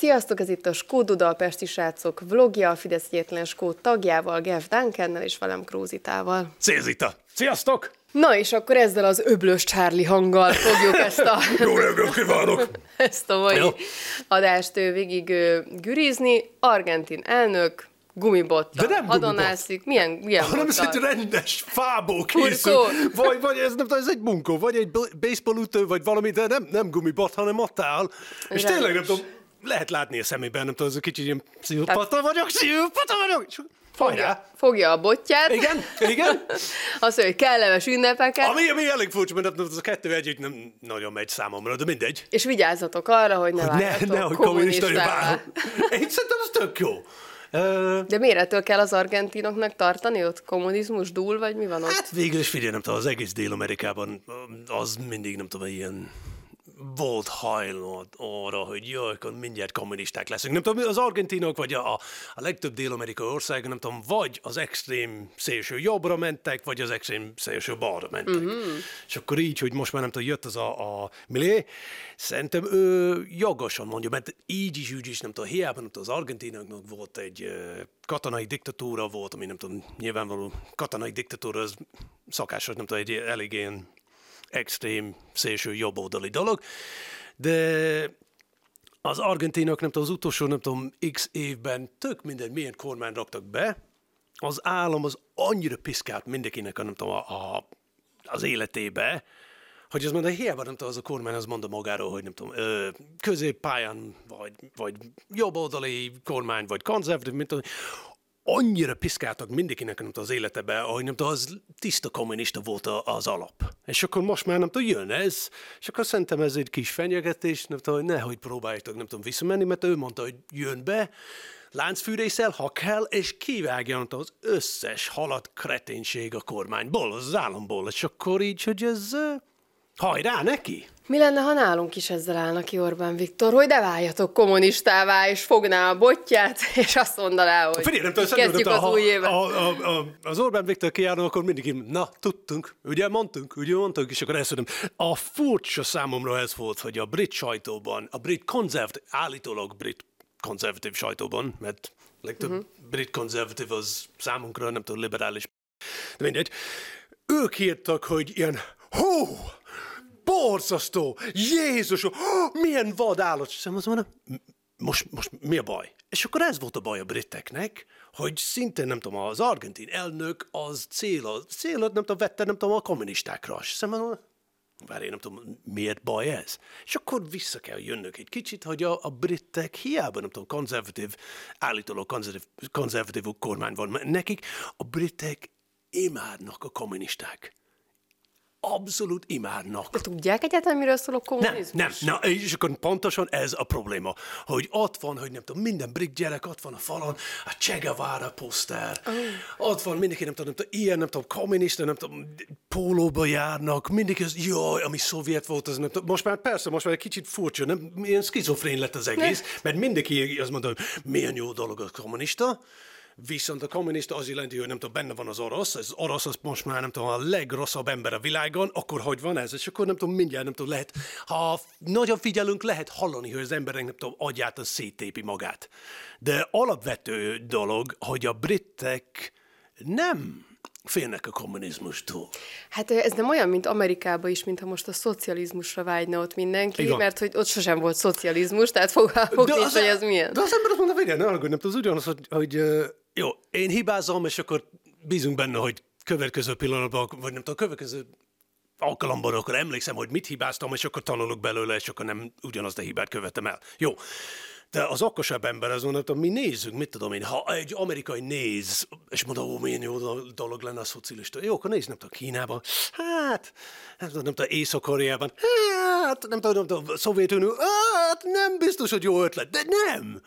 Sziasztok, ez itt a Skód Budapesti srácok vlogja, a Fidesz Egyetlen Skód tagjával, Gev Duncannel és velem Krózitával. Szia Zita! Sziasztok! Na és akkor ezzel az öblös Charlie hanggal fogjuk ezt a... Jó reggelt kívánok! ezt a mai Jó. adást végig gürizni. Argentin elnök, gumibottal De nem hadonászik. Milyen, milyen Hanem ez egy rendes fából készül. Vagy, vagy ez, nem, ez egy bunkó, vagy egy baseballütő, vagy valami, de nem, nem gumibot, hanem ott áll. És Rendes. tényleg nem tudom, lehet látni a szemében, nem tudom, ez kicsit ilyen pszichopata vagyok, pszichopata vagyok. Fogja, fogja a botját. Igen, igen. Azt mondja, hogy kellemes ünnepeket. Ami, ami elég furcsa, mert az a kettő együtt nem nagyon megy számomra, de mindegy. És vigyázzatok arra, hogy ne Ne, váljatok ne, hogy kommunista. Én szerintem ez tök jó. De miért ettől kell az argentinoknak tartani ott? Kommunizmus dúl, vagy mi van ott? Hát végül is figyelj, nem tudom, az egész Dél-Amerikában az mindig, nem tudom, ilyen volt hajló arra, hogy jaj, akkor mindjárt kommunisták leszünk. Nem tudom, az argentinok, vagy a, a legtöbb dél-amerikai ország, nem tudom, vagy az extrém szélső jobbra mentek, vagy az extrém szélső balra mentek. Uh-huh. És akkor így, hogy most már nem tudom, jött az a, a millé, szerintem ő jogosan mondja, mert így is, úgy is, nem tudom, hiába nem tudom, az argentinoknak volt egy katonai diktatúra volt, ami nem tudom, nyilvánvaló katonai diktatúra, az szakásos, nem tudom, egy elég ilyen extrém, szélső jobboldali dolog, de az argentinok, nem tudom, az utolsó, nem tudom, x évben tök minden milyen kormány raktak be, az állam az annyira piszkált mindenkinek, a, nem tudom, a, a, az életébe, hogy az mondja, hiába nem tudom, az a kormány az mondta magáról, hogy nem tudom, ö, középpályán, vagy, vagy jobboldali kormány, vagy konzervatív, mint tudom, annyira piszkáltak mindenkinek nem az életebe, hogy nem tudom, az tiszta kommunista volt a- az alap. És akkor most már nem tudom, jön ez, és akkor szerintem ez egy kis fenyegetés, nem tudom, hogy nehogy próbáljátok, nem tudom, visszamenni, mert ő mondta, hogy jön be, láncfűrészel, ha kell, és kivágja az összes halat kreténség a kormányból, az államból, és akkor így, hogy ez hajrá neki. Mi lenne, ha nálunk is ezzel állna ki Orbán Viktor, hogy de váljatok kommunistává, és fogná a botját, és azt mondaná, hogy Figyelj, nem tudom, kezdjük az ha, új évet. a, a, a, az Orbán Viktor kiállna, akkor mindig így, na, tudtunk, ugye mondtunk, ugye mondtunk, és akkor ezt mondom. A furcsa számomra ez volt, hogy a brit sajtóban, a brit konzervatív, állítólag brit konzervatív sajtóban, mert legtöbb uh-huh. brit konzervatív az számunkra, nem tudom, liberális, de mindegy, ők írtak, hogy ilyen, hú, borzasztó, Jézus, oh, milyen vad állat. És mondom, "M- most, most mi a baj? És akkor ez volt a baj a briteknek, hogy szintén, nem tudom, az argentin elnök az cél, célot, nem tudom, vette, nem tudom, a kommunistákra. És mondom, várj, én nem tudom, miért baj ez? És akkor vissza kell jönnök egy kicsit, hogy a, a britek hiába, nem tudom, konzervatív, állítólag konzervatív, konzervatív kormány van, nekik a britek imádnak a kommunisták. Abszolút imádnak. De tudják egyáltalán, miről szól a Nem, kommunizmus? nem, na, és akkor pontosan ez a probléma, hogy ott van, hogy nem tudom, minden brit gyerek ott van a falon, a Che Guevara poszter, oh. ott van mindenki, nem tudom, nem tudom, ilyen, nem tudom, kommunista, nem tudom, pólóba járnak, mindenki az, jaj, ami szovjet volt, az nem tudom, most már persze, most már egy kicsit furcsa, nem, ilyen skizofrén lett az egész, mert mindenki azt mondta, hogy milyen jó dolog a kommunista, Viszont a kommunista az jelenti, hogy nem tudom, benne van az orosz, az orosz az most már nem tudom, a legrosszabb ember a világon, akkor hogy van ez? És akkor nem tudom, mindjárt nem tudom, lehet, ha nagyon figyelünk, lehet hallani, hogy az emberek nem tudom, agyát az széttépi magát. De alapvető dolog, hogy a britek nem félnek a kommunizmustól. Hát ez nem olyan, mint Amerikában is, mintha most a szocializmusra vágyna ott mindenki, Igen. mert hogy ott sosem volt szocializmus, tehát fogalmuk nincs, hogy ez milyen. De az ember azt mondta, igen, ne aggódj, nem az ugyanaz, hogy, hogy jó, én hibázom, és akkor bízunk benne, hogy következő pillanatban, vagy nem tudom, következő alkalomban akkor emlékszem, hogy mit hibáztam, és akkor tanulok belőle, és akkor nem ugyanazt a hibát követem el. Jó. De az okosabb ember az mondta, mi nézzünk, mit tudom én, ha egy amerikai néz, és mondta, ó, milyen jó do- dolog lenne a szocialista. Jó, akkor nézd, nem tudom, Kínában, hát, nem tudom, nem tudom, Észak-Koreában, hát, nem tudom, nem tudom, Szovjetunió, hát, nem biztos, hogy jó ötlet, de nem.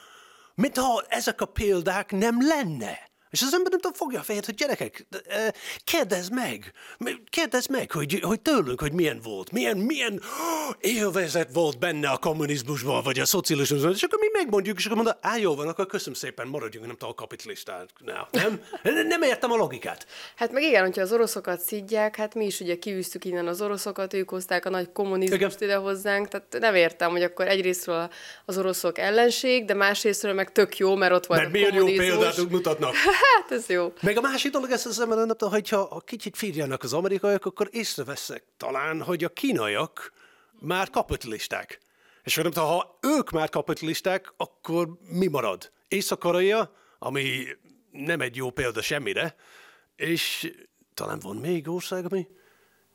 Mint ha ezek a példák nem lenne. És az ember nem tudom, fogja a fejét, hogy gyerekek, kérdezz meg, kérdezz meg, hogy, hogy tőlünk, hogy milyen volt, milyen, milyen élvezet volt benne a kommunizmusban, vagy a szocializmusban, és akkor mi megmondjuk, és akkor mondja, á, jó van, akkor köszönöm szépen, maradjunk, nem tudom, a kapitalistáknál. Nem? Nem értem a logikát. Hát meg igen, hogyha az oroszokat szidják, hát mi is ugye kiűztük innen az oroszokat, ők hozták a nagy kommunizmust ide hozzánk, tehát nem értem, hogy akkor egyrésztről az oroszok ellenség, de másrésztről meg tök jó, mert ott van mert a miért jó példát mutatnak? Hát ez jó. Meg a másik dolog ezt az ember nem hogyha a kicsit figyelnek az amerikaiak, akkor észreveszek talán, hogy a kínaiak már kapitalisták. És nem tudom, ha ők már kapitalisták, akkor mi marad? Észak-Korea, ami nem egy jó példa semmire, és talán van még ország, ami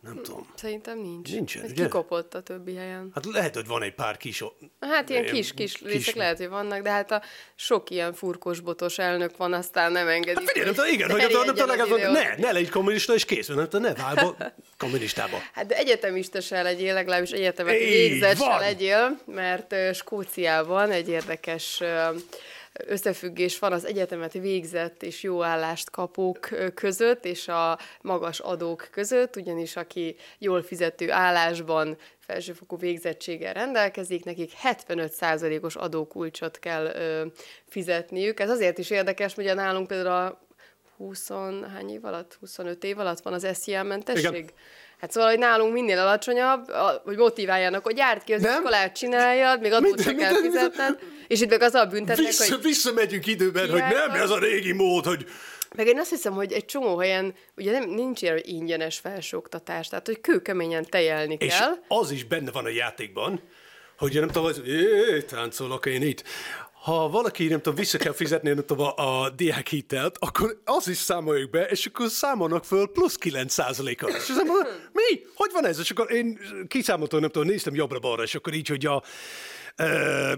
nem tudom. Szerintem nincs. Nincsen, Ez ugye? kikopott a többi helyen. Hát lehet, hogy van egy pár kis... Hát ilyen kis-kis részek lehet, hogy vannak, de hát a sok ilyen furkos-botos elnök van, aztán nem engedik. Hát figyelj, nem tudom, igen, hogy nem tudom, legalább, ne, ne legyj kommunista, és kész, nem ne válj kommunistába. Hát de egyetemista se legyél, legalábbis egyetemet végzett se legyél, mert Skóciában egy érdekes összefüggés van az egyetemet végzett és jó állást kapók között, és a magas adók között, ugyanis aki jól fizető állásban felsőfokú végzettséggel rendelkezik, nekik 75%-os adókulcsot kell ö, fizetniük. Ez azért is érdekes, hogy nálunk például a 20, hány év alatt? 25 év alatt van az SZIA mentesség? Igen. Hát szóval, hogy nálunk minél alacsonyabb, hogy motiváljanak, hogy járt ki az nem? iskolát, csináljad, még adót sem kell fizetned, és itt meg az a büntetnek, Vissza, hogy... Visszamegyünk időben, hogy nem ez a régi mód, hogy... Meg én azt hiszem, hogy egy csomó helyen ugye nem, nincs ilyen ingyenes felsőoktatás, tehát hogy kőkeményen tejelni és kell. És az is benne van a játékban, hogy nem tudom, hogy táncolok én itt, ha valaki, nem tudom, vissza kell fizetni nem tudom, a, a diákhitelt, akkor az is számoljuk be, és akkor számolnak föl plusz 9 ot És azt mondom, mi? Hogy van ez? És akkor én kiszámoltam, nem tudom, néztem jobbra-balra, és akkor így, hogy a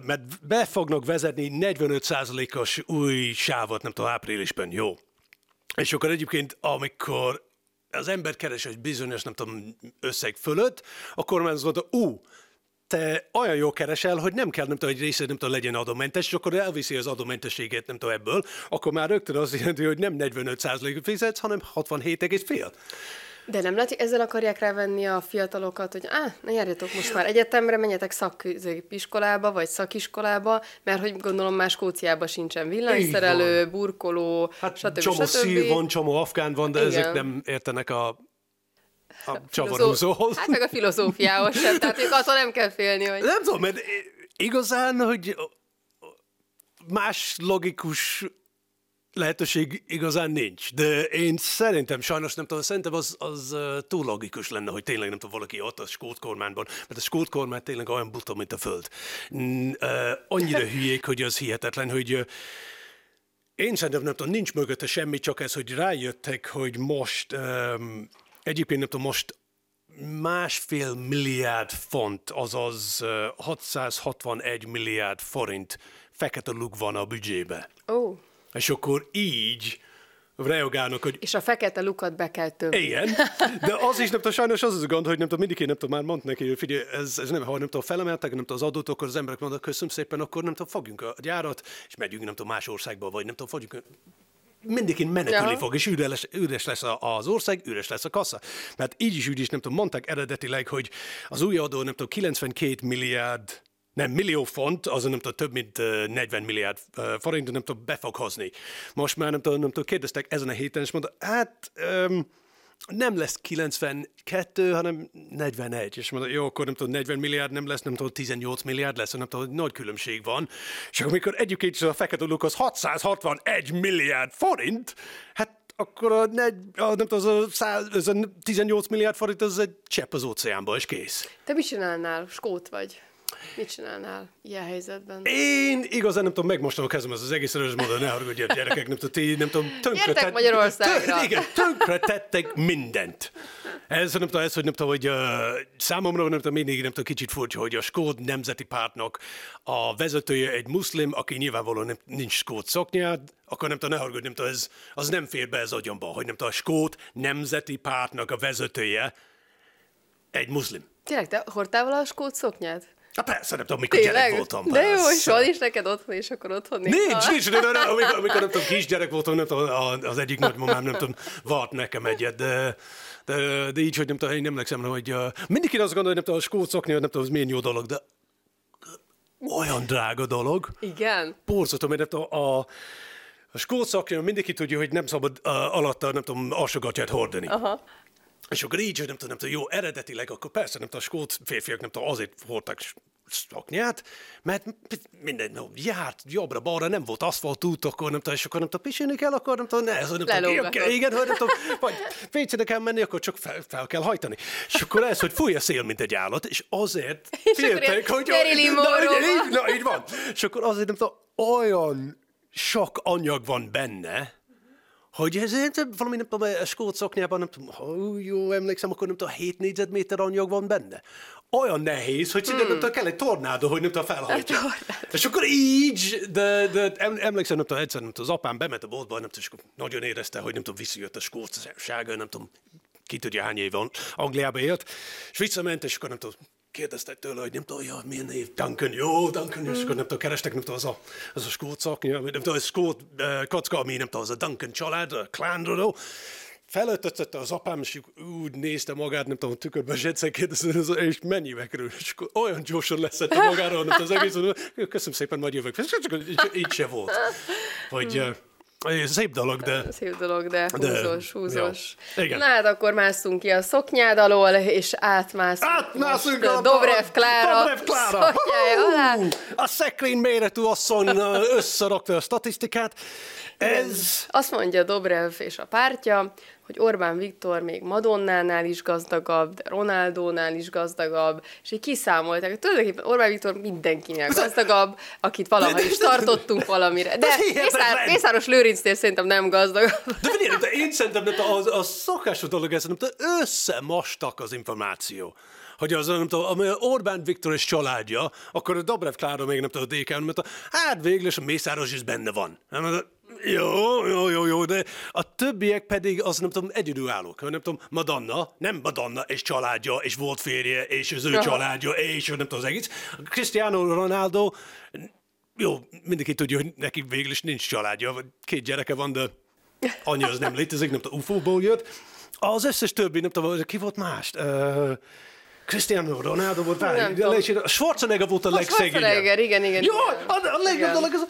mert be fognak vezetni 45%-os új sávot, nem tudom, áprilisban, jó. És akkor egyébként, amikor az ember keres egy bizonyos, nem tudom, összeg fölött, akkor már az mondta, ú, te olyan jó keresel, hogy nem kell, nem tudom, egy része nem tudom, legyen adómentes, és akkor elviszi az adómentességet, nem tudom, ebből, akkor már rögtön az jelenti, hogy nem 45%-ot fizetsz, hanem 67,5. De nem lehet, hogy ezzel akarják rávenni a fiatalokat, hogy á, ne járjatok most már egyetemre, menjetek szakiskolába, vagy szakiskolába, mert hogy gondolom más Skóciában sincsen villanyszerelő, burkoló, hát stb. Csomó stb. szír van, csomó afgán van, de Igen. ezek nem értenek a a csavarúzóhoz. Hát meg a filozófiához sem, tehát még attól nem kell félni, hogy... Nem tudom, mert igazán, hogy más logikus lehetőség igazán nincs, de én szerintem, sajnos nem tudom, szerintem az, az túl logikus lenne, hogy tényleg nem tudom, valaki ott a skót kormányban, mert a skót kormány tényleg olyan buta, mint a föld. Annyira hülyék, hogy az hihetetlen, hogy én szerintem nem tudom, nincs mögötte semmi, csak ez, hogy rájöttek, hogy most um, Egyébként nem tudom, most másfél milliárd font, azaz 661 milliárd forint fekete luk van a büdzsébe. Ó. Oh. És akkor így reagálnak, hogy... És a fekete lukat be kell többni. Igen, de az is nem tudom, sajnos az az gond, hogy nem tudom, mindig én nem tudom, már mondta neki, hogy figyelj, ez, ez nem, ha nem tudom, felemeltek, nem tudom, az adót, akkor az emberek mondanak, köszönöm szépen, akkor nem tudom, fogjunk a gyárat, és megyünk, nem tudom, más országba, vagy nem tudom, fogjunk mindig menekülni ja. fog, és üres, üres lesz az ország, üres lesz a kassa. Mert így is, úgy is, nem tudom, mondták eredetileg, hogy az új adó, nem tudom, 92 milliárd nem, millió font, az nem tudom, több mint 40 milliárd forint, nem tudom, be fog hozni. Most már nem tudom, nem tudom, kérdeztek ezen a héten, és mondta, hát um, nem lesz 92, hanem 41. És mondom, jó, akkor nem tudom, 40 milliárd nem lesz, nem tudom, 18 milliárd lesz, nem tudom, nagy különbség van. És amikor egyébként a fekete luk az 661 milliárd forint, hát akkor a, negy, a, nem tudom, az a, 100, az a 18 milliárd forint, az egy csepp az óceánba, és kész. Te mit csinálnál? Skót vagy. Mit csinálnál ilyen helyzetben? Én igazán nem tudom, megmostam a kezem az, az egész erős módon, ne haragudj, gyerekek, nem tudom, ti, nem tudom, tönkre tett, Magyarországra. Tön, igen, tönkre tettek mindent. Ez nem tudom, ez, hogy nem tudom, hogy uh, számomra nem tudom, mindig nem tudom, kicsit furcsa, hogy a Skót Nemzeti Pártnak a vezetője egy muszlim, aki nyilvánvalóan nem, nincs skót szoknyád, akkor nem tudom, ne haragudj, nem tudom, ez, az nem fér be ez agyamba, hogy nem tudom, a Skót Nemzeti Pártnak a vezetője egy muszlim. Tényleg, te hordtál vala a skót szoknyát? Hát persze, nem tudom, mikor Tényleg? gyerek voltam. De jó, és van is neked otthon, és akkor otthon Nincs, nincs, de, de, de, amikor, amikor, nem tudom, kisgyerek voltam, nem tudom, az egyik nagymamám, nem tudom, vart nekem egyet, de, de, de így, hogy nem tudom, én nem emlékszem, hogy uh, mindig én azt gondolom, hogy nem tudom, a skót szokni, nem tudom, az milyen jó dolog, de olyan drága dolog. Igen. Borzasztó, mert nem tudom, a, a skót szakja mindenki tudja, hogy nem szabad uh, alatta, nem tudom, alsogatját hordani. Aha. És akkor így, hogy nem tudom, nem tudom, jó, eredetileg, akkor persze nem tudom, a skót férfiak nem tudom, azért hordtak szaknyát, mert minden no, járt jobbra-balra, nem volt aszfalt út, akkor nem tudom, és akkor nem tudom, pisilni kell, akkor nem tudom, ne, ez, nem tudom, igen, hogy nem tudom, vagy pénzére kell menni, akkor csak fel, fel, kell hajtani. És akkor ez, hogy fúj a szél, mint egy állat, és azért féltek, hogy... Na, na, így van. És akkor azért nem tudom, olyan sok anyag van benne, hogy ez valami, nem tudom, a skót szoknyában, nem tudom, ha jó emlékszem, akkor nem tudom, 7 négyzetméter anyag van benne. Olyan nehéz, hogy szinte hmm. nem tudom, kell egy tornádó, hogy nem tudom, felhajtja. És akkor így, de, de emlékszem, nem tudom, egyszer nem tudom, az apám bement a boltba, nem tudom, és akkor nagyon érezte, hogy nem tudom, visszajött a skótsága, nem tudom, ki tudja hány év van, Angliába élt, és visszament, és akkor nem tudom, kérdeztek tőle, hogy nem tudom, ja, milyen név, Duncan, jó, Duncan, mm. és akkor nem tudom, kerestek, nem tudom, az a, az a szaknya, nem tudom, az skót uh, kocka, ami nem tudom, az a Duncan család, a clanról, felöltötte az apám, és úgy nézte magát, nem tudom, tükörben zsetszer kérdezte, és mennyibe kerül, és olyan gyorsan leszette magáról, nem az egész, köszönöm szépen, majd jövök. Csak így, így se volt. Hogy, uh, Szép dolog, de... Szép dolog, de húzós, húzós. Igen. Na hát akkor másztunk ki a szoknyád alól, és átmászunk Átmászunk a Dobrev Klára, Dobrev Klára. alá. A szekrény méretű asszony összerakta a statisztikát. Ez... Azt mondja Dobrev és a pártja, hogy Orbán Viktor még Madonnánál is gazdagabb, de Ronaldónál is gazdagabb, és így kiszámolták, hogy tulajdonképpen Orbán Viktor mindenkinél gazdagabb, akit valaha is tartottunk valamire. De Mészár, Mészáros Lőrincnél szerintem nem gazdagabb. De, figyelj, de én szerintem hogy a, a szokásos dolog hogy összemastak az információ hogy az, nem tudom, ami Orbán Viktor és családja, akkor a Dobrev Klára még nem tudom, a DK, mert a, hát végül is a Mészáros is benne van. Jó, jó, jó, jó, de a többiek pedig az nem tudom, egyedülállók. Nem tudom, Madonna, nem Madonna és családja, és volt férje, és az ő Aha. családja, és nem tudom az egész. Cristiano Ronaldo, jó, mindenki tudja, hogy neki végül is nincs családja, vagy két gyereke van, de annyi az nem létezik, nem tudom, UFO-ból jött. Az összes többi, nem tudom, ki volt más? Uh, Cristiano Ronaldo volt, várj, Schwarzenegger volt a legszegényebb. Schwarzenegger, igen, igen. Jó, a, a legjobb dolog az,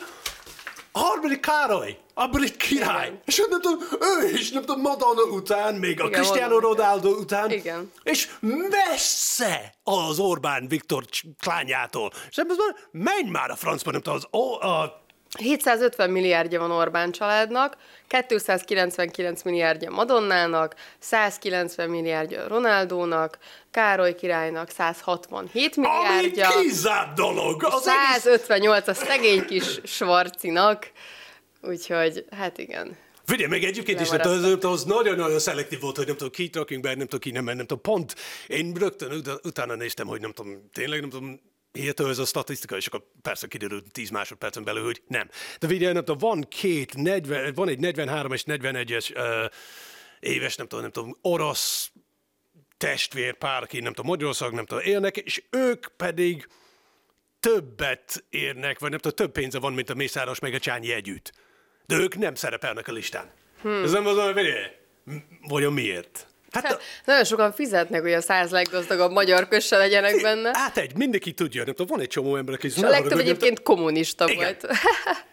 harmadik Károly, a brit király. Igen. És nem tudom, ő is, nem tudom, Madonna után, még a Igen, Cristiano Ronaldo után. Igen. És messze az Orbán Viktor klányától. És nem tudom, menj már a francba, nem tudom, az, a, a 750 milliárdja van Orbán családnak, 299 milliárdja Madonnának, 190 milliárdja Ronaldónak, Károly királynak 167 milliárdja. Ami kizárt dolog! Az 158 a szegény kis Svarcinak, úgyhogy hát igen. Figyelj, meg egyébként is, nem, az, az nagyon-nagyon szelektív volt, hogy nem tudom, ki rakjunk be, nem tudom, ki nem, nem tudom, pont én rögtön utána néztem, hogy nem tudom, tényleg nem tudom, Hihető ez a statisztika, és akkor persze kiderült 10 másodpercen belül, hogy nem. De tudom, van két, 40, van egy 43 és 41-es uh, éves, nem tudom, nem tudom, orosz testvérpár, aki nem tudom, Magyarország, nem tudom, élnek, és ők pedig többet érnek, vagy nem tudom, több pénze van, mint a Mészáros meg a Csányi együtt. De ők nem szerepelnek a listán. Hmm. Ez nem az, hogy vagy miért? Hát, hát a... Nagyon sokan fizetnek, hogy a száz leggazdagabb magyar kösse legyenek benne. Hát egy, mindenki tudja, nem tudom, van egy csomó ember, aki... A legtöbb egyébként nem, kommunista Igen. volt.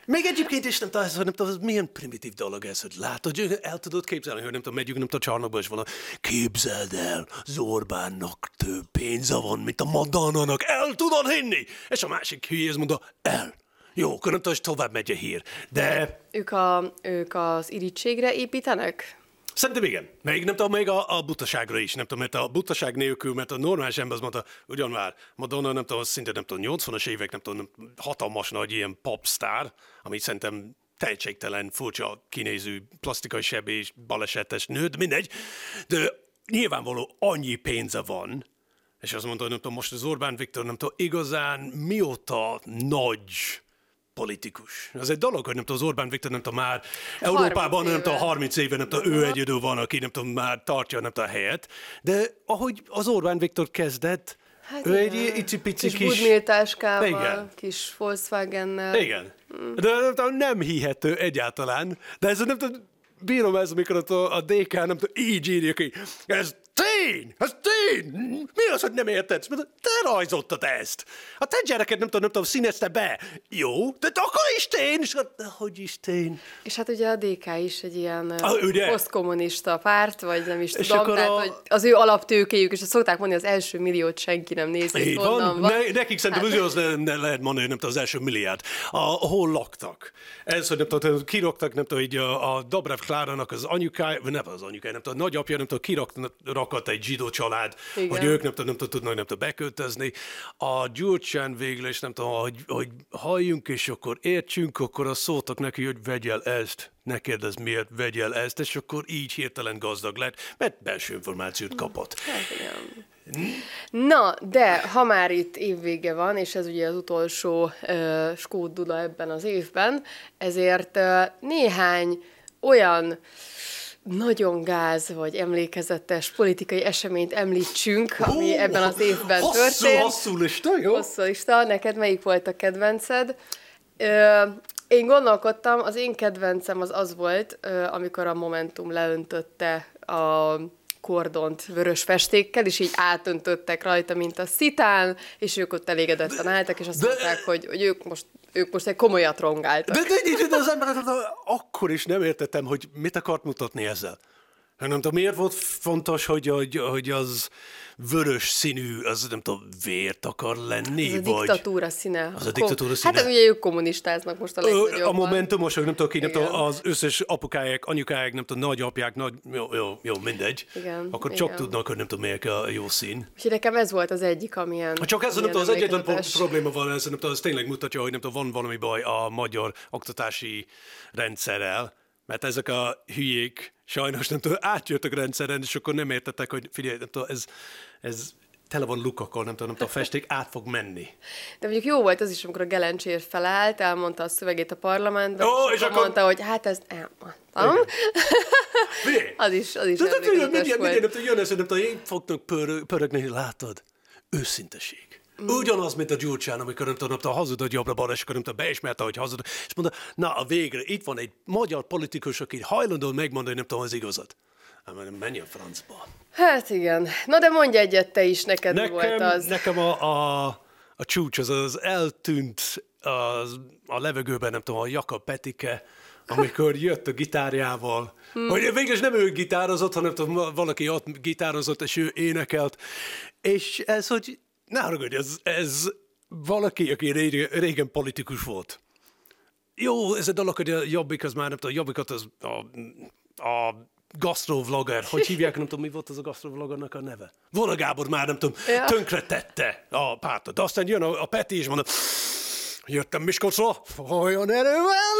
Még egyébként is nem tudom, nem tudom, milyen primitív dolog ez, hogy látod, hogy el tudod képzelni, hogy nem tudom, megyünk, nem tudom, csarnokba, és valami, képzeld el, Zorbánnak több pénze van, mint a Madonnának, el tudod hinni? És a másik hülyéz mondta, el. Jó, akkor nem tudom, hogy tovább megy a hír. De... Ők, a, ők az irítségre építenek? Szerintem igen. Még nem tudom, még a, a butaságra is. Nem tudom, mert a butaság nélkül, mert a normális ember az mondta, ugyan már, Madonna, nem tudom, szinte nem tudom, 80-as évek, nem tudom, hatalmas nagy ilyen popstar, amit szerintem tehetségtelen, furcsa, kinéző, plastikai sebés, balesetes nőd, mindegy. De nyilvánvaló annyi pénze van, és azt mondta, nem tudom, most az Orbán Viktor, nem tudom, igazán mióta nagy politikus. Az egy dolog, hogy nem tudom, az Orbán Viktor nem tudom, már Európában nem tudom, 30 éve nem tudom, ő egyedül van, aki nem tudom, már tartja nem tudom, a helyet, de ahogy az Orbán Viktor kezdett, Hát ő igen. egy icipici kis... Kis igen. kis Volkswagen-nel. Igen. De nem hihető egyáltalán. De ez nem tudom, bírom ez, amikor a, a DK nem tudom, így írja ki. Ez tény! Ez tény! Mi az, hogy nem érted? Te rajzoltad ezt! A te gyereket nem tudom, nem tudom, színezte be. Jó, de akkor is tény! És hát, hogy is tény? És hát ugye a DK is egy ilyen a, ugye? posztkommunista párt, vagy nem is és tudom, tehát, a... hogy az ő alaptőkéjük, és azt szokták mondani, az első milliót senki nem nézi. Így van. van. Ne, nekik szerintem hát... az nem, nem lehet mondani, nem tudom, az első milliárd. A, hol laktak? Ez, hogy nem tudom, kiroktak, nem tudom, így a, a Dobrev Klárának az anyukája, nem az anyukája, nem tudom, a nagyapja, nem tudom, kirakadt egy zsidó család, Igen. hogy ők nem, tudom, nem tudnak nem tudom, beköltözni. A Gyurcsán végül, és nem tudom, hogy, hogy halljunk, és akkor értsünk, akkor azt szóltak neki, hogy vegyél ezt, ne kérdezz miért, vegyél ezt, és akkor így hirtelen gazdag lett, mert belső információt kapott. Hát, igen. Na, de ha már itt évvége van, és ez ugye az utolsó uh, Skót Duda ebben az évben, ezért uh, néhány olyan nagyon gáz vagy emlékezetes politikai eseményt említsünk, ami Hú, ebben az évben hosszú, történt. Hosszú lista, jó? Hosszú lista. Neked melyik volt a kedvenced? Ö, én gondolkodtam, az én kedvencem az az volt, ö, amikor a Momentum leöntötte a kordont vörös festékkel, és így átöntöttek rajta, mint a szitán, és ők ott elégedetten álltak, és azt de, mondták, hogy, hogy ők most ők most egy komolyat rongáltak. De, de, de, de az ember akkor is nem értettem, hogy mit akart mutatni ezzel. Nem tudom, miért volt fontos, hogy, hogy, hogy az vörös színű, az nem tudom, vért akar lenni? Ez a vagy... diktatúra színe. Az a diktatúra színe. Hát ugye ők kommunistáznak most a legnagyobb. A momentumosok, nem tudom ki, nem tudom, az összes apukáják, anyukáják, nem tudom, nagyapják, nagy, jó, jó, jó mindegy. Igen, Akkor igen. csak tudnak, hogy nem tudom, melyik a jó szín. Úgyhogy nekem ez volt az egyik, amilyen... Csak ez nem tudom, az egyetlen probléma van, ez nem tudom, az tényleg mutatja, hogy nem tudom, van valami baj a magyar oktatási rendszerrel, mert ezek a hülyék sajnos nem tudom, átjöttek rendszeren, és akkor nem értettek, hogy figyelj, nem tudom, ez, ez tele van lukakkal, nem tudom, nem tudom, a festék át fog menni. De mondjuk jó volt az is, amikor a Gelencsér felállt, elmondta a szövegét a parlamentben, oh, és, és akkor mondta, hogy hát ez elmondtam. az is, az is de, de, de. Nem tudom, jön ez, nem tudom, én fognak pörögni, látod? Őszinteség. Mm. Ugyanaz, mint a Gyurcsán, amikor nem tudom, nem hazudott jobbra-balra, és akkor nem tudom, beismerte, hogy hazudott, és mondta, na a végre, itt van egy magyar politikus, aki hajlandó megmondani, nem tudom, az igazat. Hát menj a francba. Hát igen. Na de mondj egyet te is, neked nekem, volt az? Nekem a, a, a csúcs, az az eltűnt az, a levegőben, nem tudom, a Jakab Petike, amikor jött a gitárjával, hmm. hogy végül nem ő gitározott, hanem tudom, valaki ott gitározott, és ő énekelt. És ez, hogy ne haragudj, ez, ez valaki, aki régen politikus volt. Jó, ez a dolog, hogy a Jobbik az már nem tudom, a Jobbikat az a, a gastrovlogger, hogy hívják, nem tudom, mi volt az a gastrovloggernek a neve. Vona Gábor már nem tudom, ja. tönkre tette a pártot. Aztán jön a, a Peti, és mondja, jöttem Miskolcra, olyan erővel,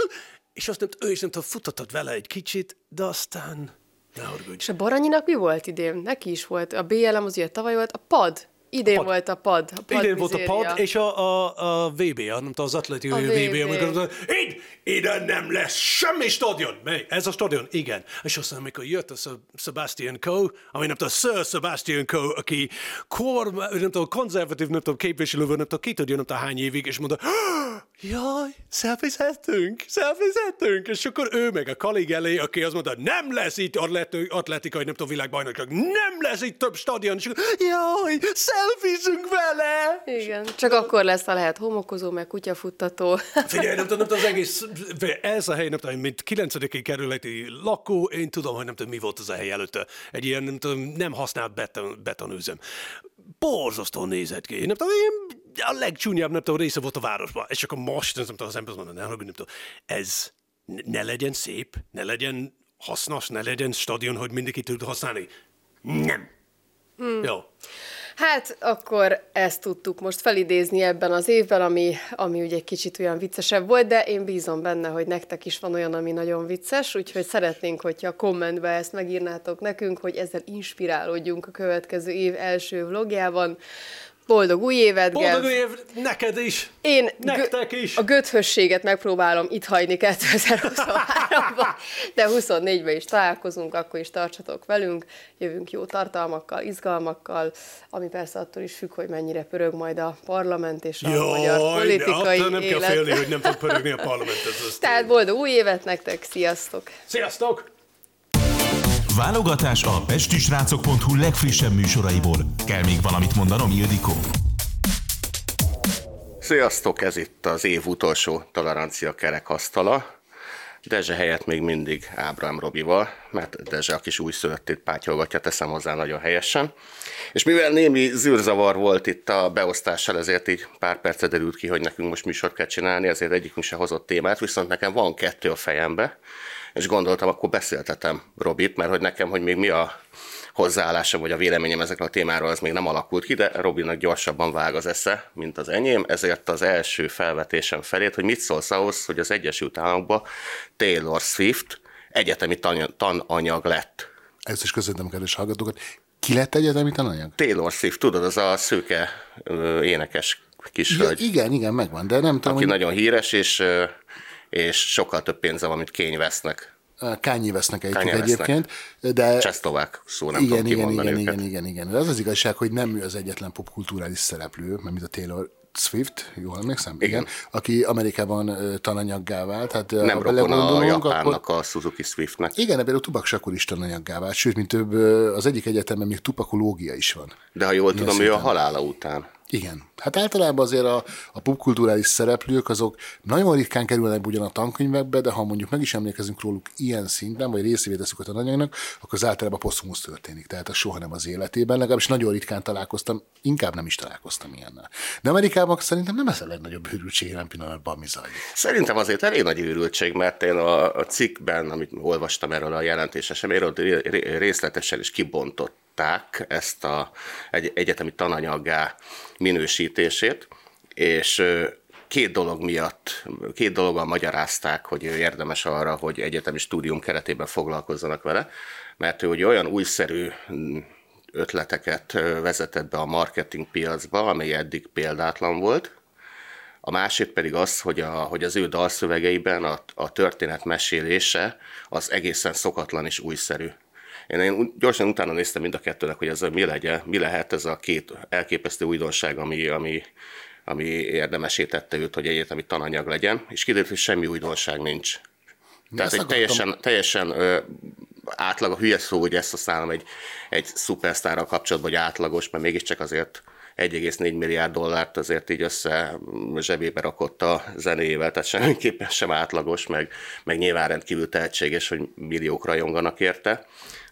és azt nem, ő is nem tudom, futtatott vele egy kicsit, de aztán ne haragudj. És a Baranyinak mi volt idén? Neki is volt. A BLM az ugye tavaly volt, a pad Idén a volt a pad. A pad Idén volt a pad, és a, a, a VB, nem tudom, az atletikai VB, VB, amikor így, ide nem lesz semmi stadion. Mely? Ez a stadion? Igen. És aztán, amikor jött a Sebastian Coe, ami nem tudom, Sir Sebastian Coe, aki kor, nem tudom, konzervatív, nem tudom, képviselő, nem tudom, ki tudja, nem tudom, hány évig, és mondta, jaj, szelfizhetünk, szelfizhetünk, és akkor ő meg a kollég elé, aki azt mondta, nem lesz itt atletikai, nem tudom, világbajnokság, nem lesz itt több stadion, és akkor, jaj, szelfizünk vele! Igen, csak akkor lesz, ha lehet homokozó, meg kutyafuttató. Figyelj, nem tudom, az egész, ez a hely, nem tudom, mint 9. kerületi lakó, én tudom, hogy nem tudom, mi volt az a hely előtte. Egy ilyen, nem tudom, nem használt beton, betonőzem. Borzasztó nézett ki. Nem tudom, én a legcsúnyább, nem tudom, része volt a városban. És akkor most, nem tudom, az ember mondja, nem, nem tudom, ez ne legyen szép, ne legyen hasznos, ne legyen stadion, hogy mindenki tud használni. Nem. Mm. Jó. Hát akkor ezt tudtuk most felidézni ebben az évben, ami, ami ugye egy kicsit olyan viccesebb volt, de én bízom benne, hogy nektek is van olyan, ami nagyon vicces, úgyhogy szeretnénk, hogyha a kommentbe ezt megírnátok nekünk, hogy ezzel inspirálódjunk a következő év első vlogjában. Boldog új évet, Boldog új év neked is! Én Nektek is! A göthösséget megpróbálom itt hagyni 2023-ban, de 24-ben is találkozunk, akkor is tartsatok velünk, jövünk jó tartalmakkal, izgalmakkal, ami persze attól is függ, hogy mennyire pörög majd a parlament és a Jaj, magyar politikai nem élet. kell félni, hogy nem fog pörögni a parlament. Ez Tehát boldog új évet nektek, sziasztok! Sziasztok! Válogatás a pestisrácok.hu legfrissebb műsoraiból. Kell még valamit mondanom, Ildikó? Sziasztok, ez itt az év utolsó tolerancia kerekasztala. Dezse helyett még mindig Ábrám Robival, mert Dezse a kis újszülöttét pátyolgatja, teszem hozzá nagyon helyesen. És mivel némi zűrzavar volt itt a beosztással, ezért így pár percet derült ki, hogy nekünk most műsort kell csinálni, ezért egyikünk se hozott témát, viszont nekem van kettő a fejembe, és gondoltam, akkor beszéltetem Robit, mert hogy nekem, hogy még mi a hozzáállásom vagy a véleményem ezekről a témáról, az még nem alakult ki, de Robinak gyorsabban vág az esze, mint az enyém, ezért az első felvetésem felét, hogy mit szólsz ahhoz, hogy az Egyesült Államokban Taylor Swift egyetemi tananyag lett. Ezt is köszönöm, kedves hallgatókat. Ki lett egyetemi tananyag? Taylor Swift, tudod, az a szőke énekes kis ja, Igen, igen, megvan, de nem tudom, Aki hogy... nagyon híres, és és sokkal több pénze van, mint Kény vesznek. Kányi vesznek egy egyébként, de... Csesztovák szó, nem igen, tudom igen, igen, igen, igen, igen. De az az igazság, hogy nem ő az egyetlen popkulturális szereplő, mert mint a Taylor Swift, jól emlékszem? Igen. igen. Aki Amerikában tananyaggá vált. Hát, nem rokon a Japánnak, akkor... a Suzuki Swiftnek. Igen, például Tupac Shakur is tananyaggá vált, sőt, mint több, az egyik egyetemben még tupakológia is van. De ha jól tudom, ő a halála után. Igen. Hát általában azért a, a popkulturális szereplők azok nagyon ritkán kerülnek ugyan a tankönyvekbe, de ha mondjuk meg is emlékezünk róluk ilyen szinten, vagy részévé teszük a tananyagnak, akkor az általában posztumusz történik. Tehát az soha nem az életében, legalábbis nagyon ritkán találkoztam, inkább nem is találkoztam ilyennel. De Amerikában szerintem nem ez a legnagyobb őrültség jelen pillanatban, ami zajlik. Szerintem azért elég nagy őrültség, mert én a, a cikkben, amit olvastam erről a jelentés erről részletesen is kibontott ezt a egy, egyetemi tananyaggá minősítését, és két dolog miatt, két dologgal magyarázták, hogy érdemes arra, hogy egyetemi stúdium keretében foglalkozzanak vele, mert ő ugye olyan újszerű mm, ötleteket vezetett be a marketing piacba, amely eddig példátlan volt. A másik pedig az, hogy, a, hogy az ő dalszövegeiben a, a történet mesélése az egészen szokatlan és újszerű. Én, én gyorsan utána néztem mind a kettőnek, hogy ez mi legyen, mi lehet ez a két elképesztő újdonság, ami, ami, ami érdemesítette őt, hogy egyetemi tananyag legyen, és kiderült, hogy semmi újdonság nincs. Tehát egy teljesen, teljesen ö, átlag, a hülye szó, hogy ezt használom egy, egy szupersztárral kapcsolatban, hogy átlagos, mert mégiscsak azért 1,4 milliárd dollárt azért így össze zsebébe rakott a zenével, tehát semmiképpen sem átlagos, meg, meg nyilván rendkívül tehetséges, hogy milliók rajonganak érte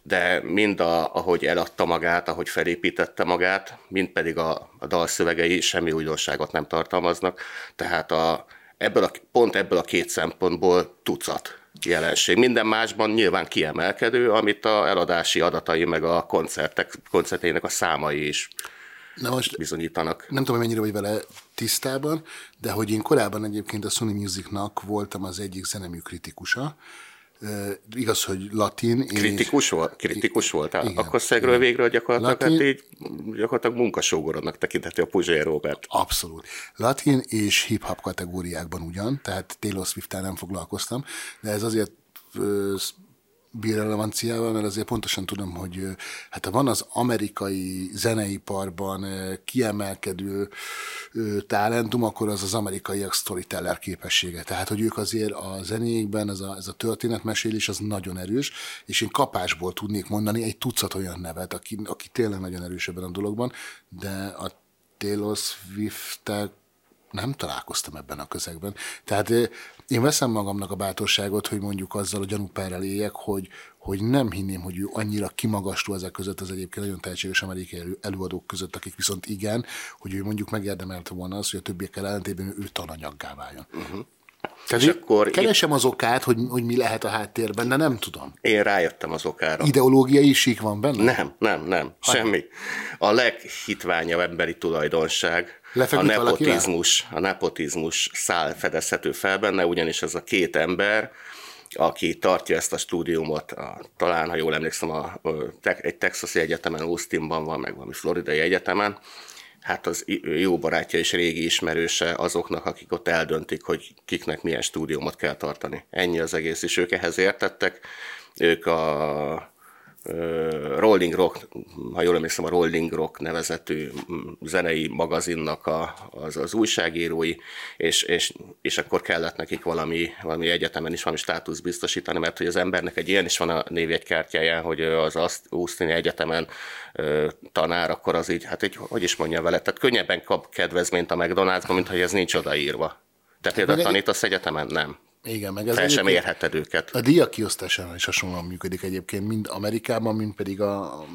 de mind a, ahogy eladta magát, ahogy felépítette magát, mind pedig a, a dalszövegei semmi újdonságot nem tartalmaznak, tehát a, ebből a, pont ebből a két szempontból tucat jelenség. Minden másban nyilván kiemelkedő, amit a eladási adatai meg a koncertek, koncertének a számai is Na most bizonyítanak. Nem tudom, mennyire vagy vele tisztában, de hogy én korábban egyébként a Sony Musicnak voltam az egyik zenemű kritikusa, igaz, hogy latin. Kritikus, volt, kritikus voltál? Igen, Akkor szegről végről gyakorlatilag, latin, hát így gyakorlatilag munkasógorodnak tekintheti a Puzsé Robert. Abszolút. Latin és hip-hop kategóriákban ugyan, tehát Taylor swift nem foglalkoztam, de ez azért bírrelevanciával, mert azért pontosan tudom, hogy hát van az amerikai zeneiparban kiemelkedő talentum, akkor az az amerikaiak storyteller képessége. Tehát, hogy ők azért a zenéjükben ez a, ez a történetmesélés az nagyon erős, és én kapásból tudnék mondani egy tucat olyan nevet, aki, aki tényleg nagyon erős ebben a dologban, de a Taylor swift nem találkoztam ebben a közegben. Tehát én veszem magamnak a bátorságot, hogy mondjuk azzal a gyanúperrel éljek, hogy, hogy nem hinném, hogy ő annyira kimagasló ezek között az egyébként nagyon tehetséges amerikai elő, előadók között, akik viszont igen, hogy ő mondjuk megérdemelte volna azt, hogy a többiekkel ellentétben ő tananyaggá váljon. Uh-huh. Tehát és akkor keresem az okát, hogy, hogy mi lehet a háttérben, de nem tudom. Én rájöttem az okára. Ideológiai sík van benne? Nem, nem, nem, semmi. A leghitványabb emberi tulajdonság, a nepotizmus, a nepotizmus szál fedezhető fel benne, ugyanis ez a két ember, aki tartja ezt a stúdiumot, a, talán, ha jól emlékszem, a, a, egy texasi egyetemen, Austinban van, meg valami floridai egyetemen, hát az jó barátja és régi ismerőse azoknak, akik ott eldöntik, hogy kiknek milyen stúdiumot kell tartani. Ennyi az egész, és ők ehhez értettek. Ők a Rolling Rock, ha jól emlékszem, a Rolling Rock nevezetű zenei magazinnak a, az, az újságírói, és, és, és akkor kellett nekik valami, valami egyetemen is valami státusz biztosítani, mert hogy az embernek egy ilyen is van a névjegykártyáján, hogy az Austin Egyetemen tanár, akkor az így, hát egy, hogy is mondja vele, tehát könnyebben kap kedvezményt a McDonald'sban, mint hogy ez nincs odaírva. Te például tanítasz egyetemen? Nem. Igen, meg ez Fel sem érheted őket. A díjak kiosztásánál is hasonlóan működik egyébként, mind Amerikában, mind pedig a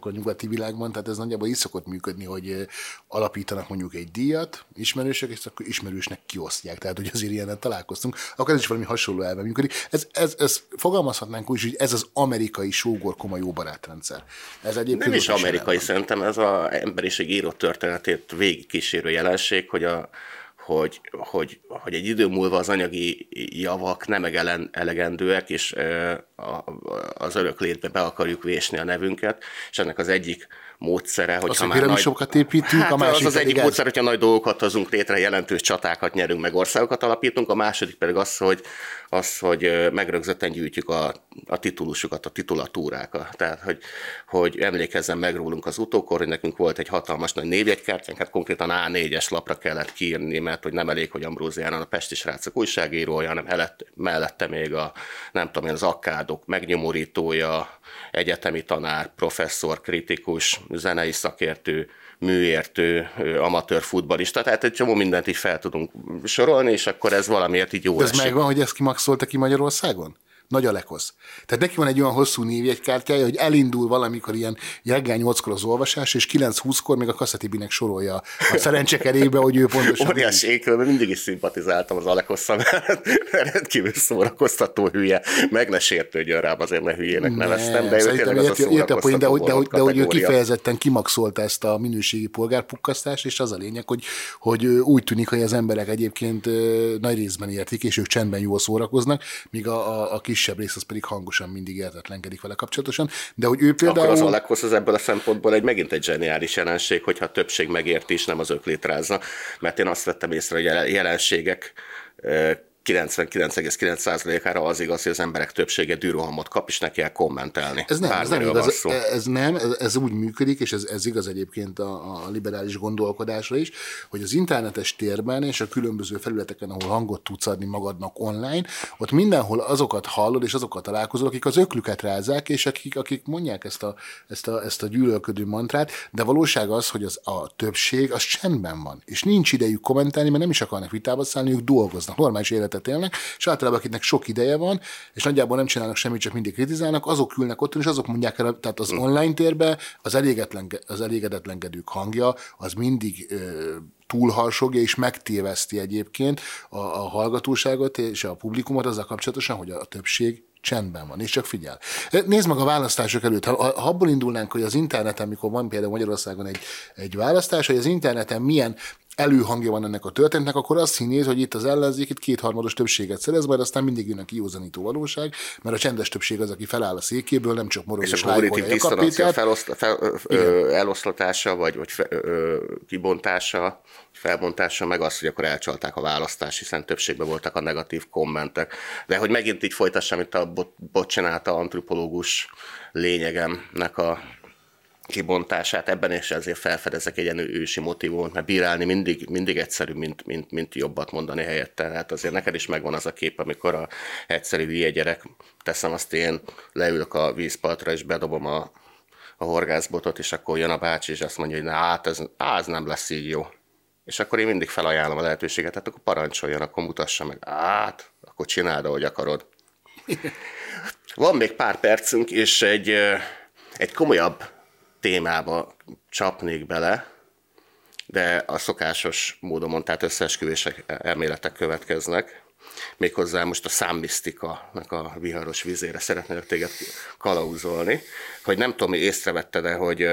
a nyugati világban, tehát ez nagyjából így szokott működni, hogy alapítanak mondjuk egy díjat, ismerősök, és akkor ismerősnek kiosztják. Tehát, hogy azért ilyennel találkoztunk, akkor ez is valami hasonló elve működik. Ez, ez, ez fogalmazhatnánk úgy, hogy ez az amerikai sógor koma jó barátrendszer. Ez egyébként Nem is amerikai, szerintem ez az emberiség író történetét végig kísérő jelenség, hogy a hogy, hogy, hogy egy idő múlva az anyagi javak nem elegendőek, és az örök létbe be akarjuk vésni a nevünket, és ennek az egyik módszere, hogy ha már nagy... építünk, hát a másik az az egyik ez... módszer, hogyha nagy dolgokat hozunk létre, jelentős csatákat nyerünk, meg országokat alapítunk, a második pedig az, hogy, az, hogy megrögzötten gyűjtjük a, a titulusukat, a titulatúrákat. Tehát, hogy, hogy emlékezzen meg rólunk az utókor, hogy nekünk volt egy hatalmas nagy névjegykártyánk, hát konkrétan A4-es lapra kellett kiírni, mert hogy nem elég, hogy Ambróziánon a Pesti srácok újságírója, hanem mellette, mellette még a, nem tudom én, az akkádok megnyomorítója, egyetemi tanár, professzor, kritikus, zenei szakértő, műértő, amatőr futbalista, tehát egy csomó mindent is fel tudunk sorolni, és akkor ez valamiért így jó De ez esik. megvan, hogy ezt kimaxolta ki Magyarországon? Nagy a lekosz. Tehát neki van egy olyan hosszú névjegykártyája, hogy elindul valamikor ilyen reggel 8-kor az olvasás, és 9-20-kor még a Kasszatibinek sorolja a szerencsekerébe, hogy ő pontosan... Óriási ékről, mindig is szimpatizáltam az Alekosszal, mert rendkívül szórakoztató hülye. Meg ne sértődjön rám azért, mert hülyének neveztem, de ő tényleg az a szórakoztató de, hogy, de, hogy, de hogy ő kifejezetten kimaxolta ezt a minőségi polgárpukkasztást, és az a lényeg, hogy, hogy úgy tűnik, hogy az emberek egyébként nagy részben értik, és ők csendben jól szórakoznak, míg a, a, a kis kisebb rész az pedig hangosan mindig értetlenkedik vele kapcsolatosan. De hogy ő például... Akkor az Alekhoz az ebből a szempontból egy megint egy zseniális jelenség, hogyha a többség megérti, és nem az öklétrázna. Mert én azt vettem észre, hogy a jelenségek 99,9%-ára az igaz, hogy az emberek többsége dűrohamot kap, és neki kell kommentelni. Ez nem, ez nem igaz, ez nem, ez, ez úgy működik, és ez, ez igaz egyébként a, a liberális gondolkodásra is, hogy az internetes térben és a különböző felületeken, ahol hangot tudsz adni magadnak online, ott mindenhol azokat hallod, és azokat találkozol, akik az öklüket rázák, és akik, akik mondják ezt a, ezt, a, ezt a gyűlölködő mantrát, de valóság az, hogy az a többség az csendben van, és nincs idejük kommentálni, mert nem is akarnak vitába szállni, ők dolgoznak, normális életet életet élnek, és általában akiknek sok ideje van, és nagyjából nem csinálnak semmit, csak mindig kritizálnak, azok ülnek ott, és azok mondják el, tehát az online térbe az, elégedetlen, az elégedetlenkedők hangja, az mindig ö, túlharsogja és megtéveszti egyébként a, a hallgatóságot és a publikumot azzal kapcsolatosan, hogy a többség csendben van, és csak figyel. Nézd meg a választások előtt, ha, ha abból indulnánk, hogy az interneten, mikor van például Magyarországon egy, egy választás, hogy az interneten milyen előhangja van ennek a történetnek, akkor azt hinnéz, hogy itt az ellenzék itt kétharmados többséget szerez, majd aztán mindig jön a kiózanító valóság, mert a csendes többség az, aki feláll a székéből, nem csak morog és, és lájkolja feloszta, fel, ö, eloszlatása, vagy, vagy fe, ö, kibontása, felbontása, meg az, hogy akkor elcsalták a választást, hiszen többségben voltak a negatív kommentek. De hogy megint így folytassam, amit a bot, bot csinálta antropológus lényegemnek a kibontását, ebben is ezért felfedezek egy ilyen ősi motivumot, mert bírálni mindig, mindig egyszerű, mint, mint, mint jobbat mondani helyette. Hát azért neked is megvan az a kép, amikor a egyszerű hülye gyerek, teszem azt én, leülök a vízpartra és bedobom a, a horgászbotot, és akkor jön a bácsi, és azt mondja, hogy na, hát ez, á, ez nem lesz így jó. És akkor én mindig felajánlom a lehetőséget, hát akkor parancsoljon, akkor mutassa meg. Hát, akkor csináld, ahogy akarod. Van még pár percünk, és egy, egy komolyabb témába csapnék bele, de a szokásos módon, tehát összeesküvések, elméletek következnek. Méghozzá most a számmisztika, a viharos vizére szeretnélek téged kalauzolni, hogy nem tudom, észrevette, de hogy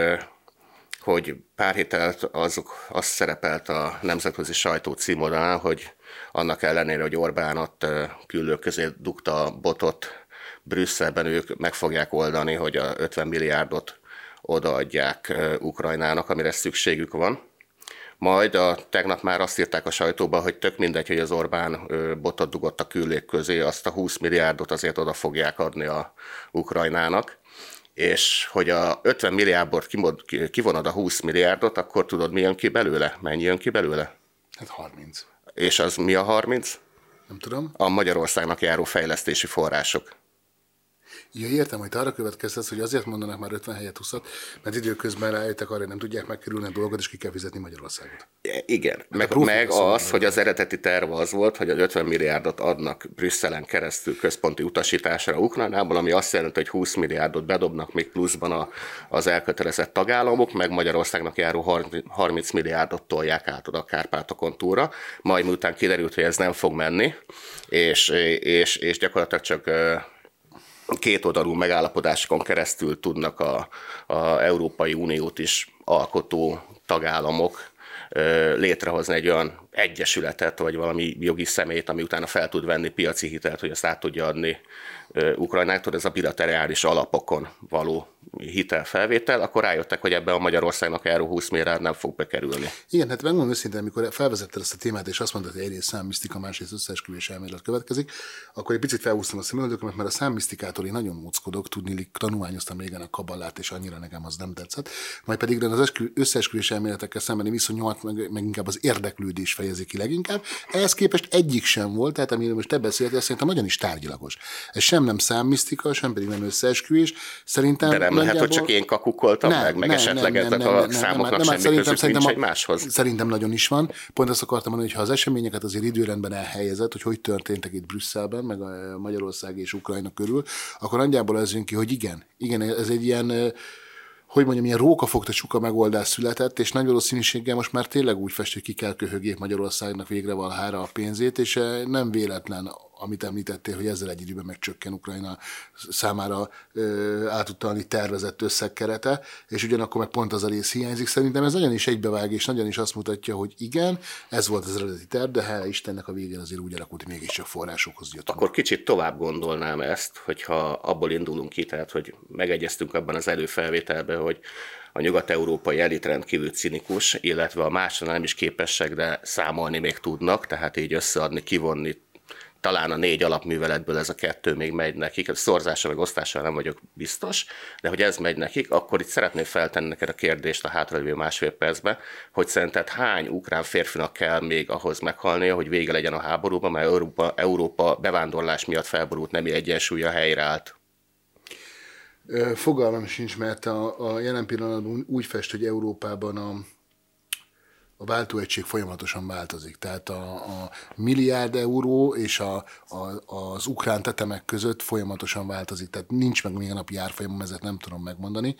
hogy pár héten azok, az szerepelt a nemzetközi sajtó címoldalán, hogy annak ellenére, hogy Orbán ott küldők közé dugta a botot, Brüsszelben ők meg fogják oldani, hogy a 50 milliárdot odaadják Ukrajnának, amire szükségük van. majd a, tegnap már azt írták a sajtóba, hogy tök mindegy, hogy az Orbán botot dugott a küllég közé, azt a 20 milliárdot azért oda fogják adni a Ukrajnának és hogy a 50 milliárdból kivonod a 20 milliárdot, akkor tudod, mi jön ki belőle? Mennyi jön ki belőle? Hát 30. És az mi a 30? Nem tudom. A Magyarországnak járó fejlesztési források. Ja, értem, hogy arra következtetsz, hogy azért mondanak már 50 helyet 20 mert időközben rájöttek arra, hogy nem tudják megkerülni a dolgot, és ki kell fizetni Magyarországot. Igen, hát meg, meg az, hogy az eredeti terv az volt, hogy az 50 milliárdot adnak Brüsszelen keresztül központi utasításra Ukrajnából, ami azt jelenti, hogy 20 milliárdot bedobnak még pluszban a, az elkötelezett tagállamok, meg Magyarországnak járó 30 milliárdot tolják át oda a Kárpátokon túlra, majd miután kiderült, hogy ez nem fog menni, és, és, és gyakorlatilag csak kétoldalú megállapodásokon keresztül tudnak a, a Európai Uniót is alkotó tagállamok létrehozni egy olyan egyesületet, vagy valami jogi szemét, ami utána fel tud venni piaci hitelt, hogy azt át tudja adni Ukrajnáktól, ez a bilaterális alapokon való hitelfelvétel, akkor rájöttek, hogy ebben a Magyarországnak járó 20 milliárd nem fog bekerülni. Igen, hát megmondom őszintén, amikor felvezetted ezt a témát, és azt mondtad, hogy egyrészt számmisztika, másrészt összeesküvés elmélet következik, akkor egy picit felhúztam a szemöldökömet, mert a számmisztikától én nagyon muckodok, tudni, tanulmányoztam régen a kaballát, és annyira nekem az nem tetszett. Majd pedig az összeesküvés elméletekkel szembeni viszonyat, meg, meg, inkább az érdeklődés fejezi ki leginkább. Ehhez képest egyik sem volt, tehát amiről most te beszéltél, szerintem nagyon is tárgyilagos. Ez sem nem számmisztika, sem pedig nem összeesküvés. Szerintem De nem lehet, hogy csak én kakukoltam nem, meg, meg nem, esetleg nem, ezek nem, a nem, számoknak nem, nem, semmi szerintem, közük szerintem nincs egymáshoz. Szerintem nagyon is van. Pont azt akartam mondani, hogy ha az eseményeket azért időrendben elhelyezett, hogy hogy történtek itt Brüsszelben, meg a Magyarország és Ukrajna körül, akkor nagyjából ez jön ki, hogy igen, igen, ez egy ilyen hogy mondjam, ilyen rókafogta csuka megoldás született, és nagy valószínűséggel most már tényleg úgy fest, hogy ki kell köhögép Magyarországnak végre valahára a pénzét, és nem véletlen amit említettél, hogy ezzel egy időben megcsökken Ukrajna számára ö, átutalni tervezett összegkerete, és ugyanakkor meg pont az a rész hiányzik. Szerintem ez nagyon is egybevág, és nagyon is azt mutatja, hogy igen, ez volt az eredeti terv, de hála Istennek a végén azért úgy alakult, hogy mégiscsak forrásokhoz jutunk. Akkor kicsit tovább gondolnám ezt, hogyha abból indulunk ki, tehát hogy megegyeztünk abban az előfelvételben, hogy a nyugat-európai elit rendkívül cinikus, illetve a másra nem is képesek, de számolni még tudnak, tehát így összeadni, kivonni talán a négy alapműveletből ez a kettő még megy nekik, szorzása vagy osztással nem vagyok biztos, de hogy ez megy nekik, akkor itt szeretném feltenni neked a kérdést a hátralévő másfél percben, hogy szerinted hány ukrán férfinak kell még ahhoz meghalnia, hogy vége legyen a háborúban, mert Európa, Európa bevándorlás miatt felborult nemi egyensúlya helyreállt? Fogalmam sincs, mert a, a jelen pillanatban úgy fest, hogy Európában a, a váltóegység folyamatosan változik. Tehát a, a milliárd euró és a, a, az ukrán tetemek között folyamatosan változik. Tehát nincs meg a napi árfolyamom, ezért nem tudom megmondani.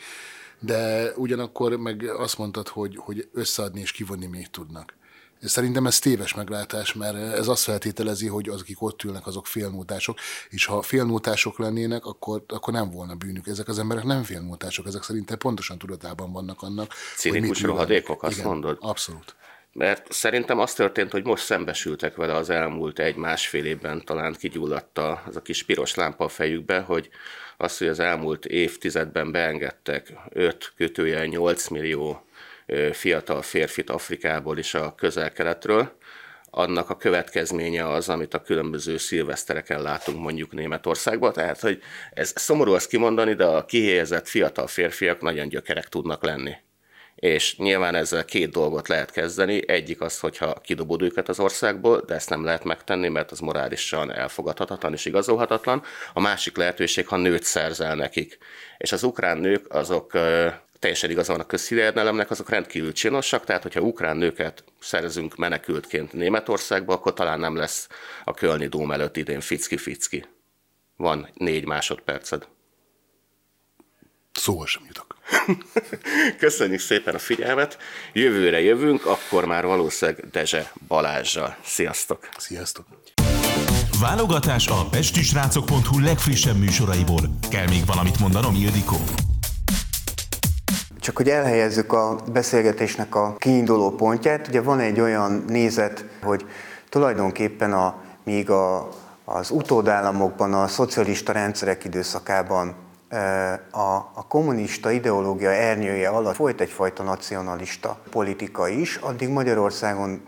De ugyanakkor meg azt mondtad, hogy, hogy összeadni és kivonni még tudnak. Szerintem ez téves meglátás, mert ez azt feltételezi, hogy azok, akik ott ülnek, azok félmúltások, és ha félmúltások lennének, akkor, akkor nem volna bűnük. Ezek az emberek nem félmúltások, ezek szerintem pontosan tudatában vannak annak. Cinikus rohadékok, azt Igen, mondod? Abszolút. Mert szerintem az történt, hogy most szembesültek vele az elmúlt egy-másfél évben, talán kigyulladt az a kis piros lámpa a fejükbe, hogy az, hogy az elmúlt évtizedben beengedtek 5 kötője 8 millió fiatal férfit Afrikából és a közel-keletről, annak a következménye az, amit a különböző szilvesztereken látunk mondjuk Németországban. Tehát, hogy ez szomorú azt kimondani, de a kihelyezett fiatal férfiak nagyon gyökerek tudnak lenni. És nyilván ezzel két dolgot lehet kezdeni. Egyik az, hogyha kidobod őket az országból, de ezt nem lehet megtenni, mert az morálisan elfogadhatatlan és igazolhatatlan. A másik lehetőség, ha nőt szerzel nekik. És az ukrán nők azok teljesen igaza van a közhírérdelemnek, azok rendkívül csinosak, tehát hogyha ukrán nőket szerzünk menekültként Németországba, akkor talán nem lesz a Kölni Dóm előtt idén ficki-ficki. Van négy másodperced. Szóval sem jutok. Köszönjük szépen a figyelmet. Jövőre jövünk, akkor már valószínűleg Dezse Balázsjal. Sziasztok! Sziasztok! Válogatás a pestisrácok.hu legfrissebb műsoraiból. Kell még valamit mondanom, Ildikó? Csak hogy elhelyezzük a beszélgetésnek a kiinduló pontját, ugye van egy olyan nézet, hogy tulajdonképpen a, míg a, az utódállamokban, a szocialista rendszerek időszakában a, a kommunista ideológia ernyője alatt folyt egyfajta nacionalista politika is, addig Magyarországon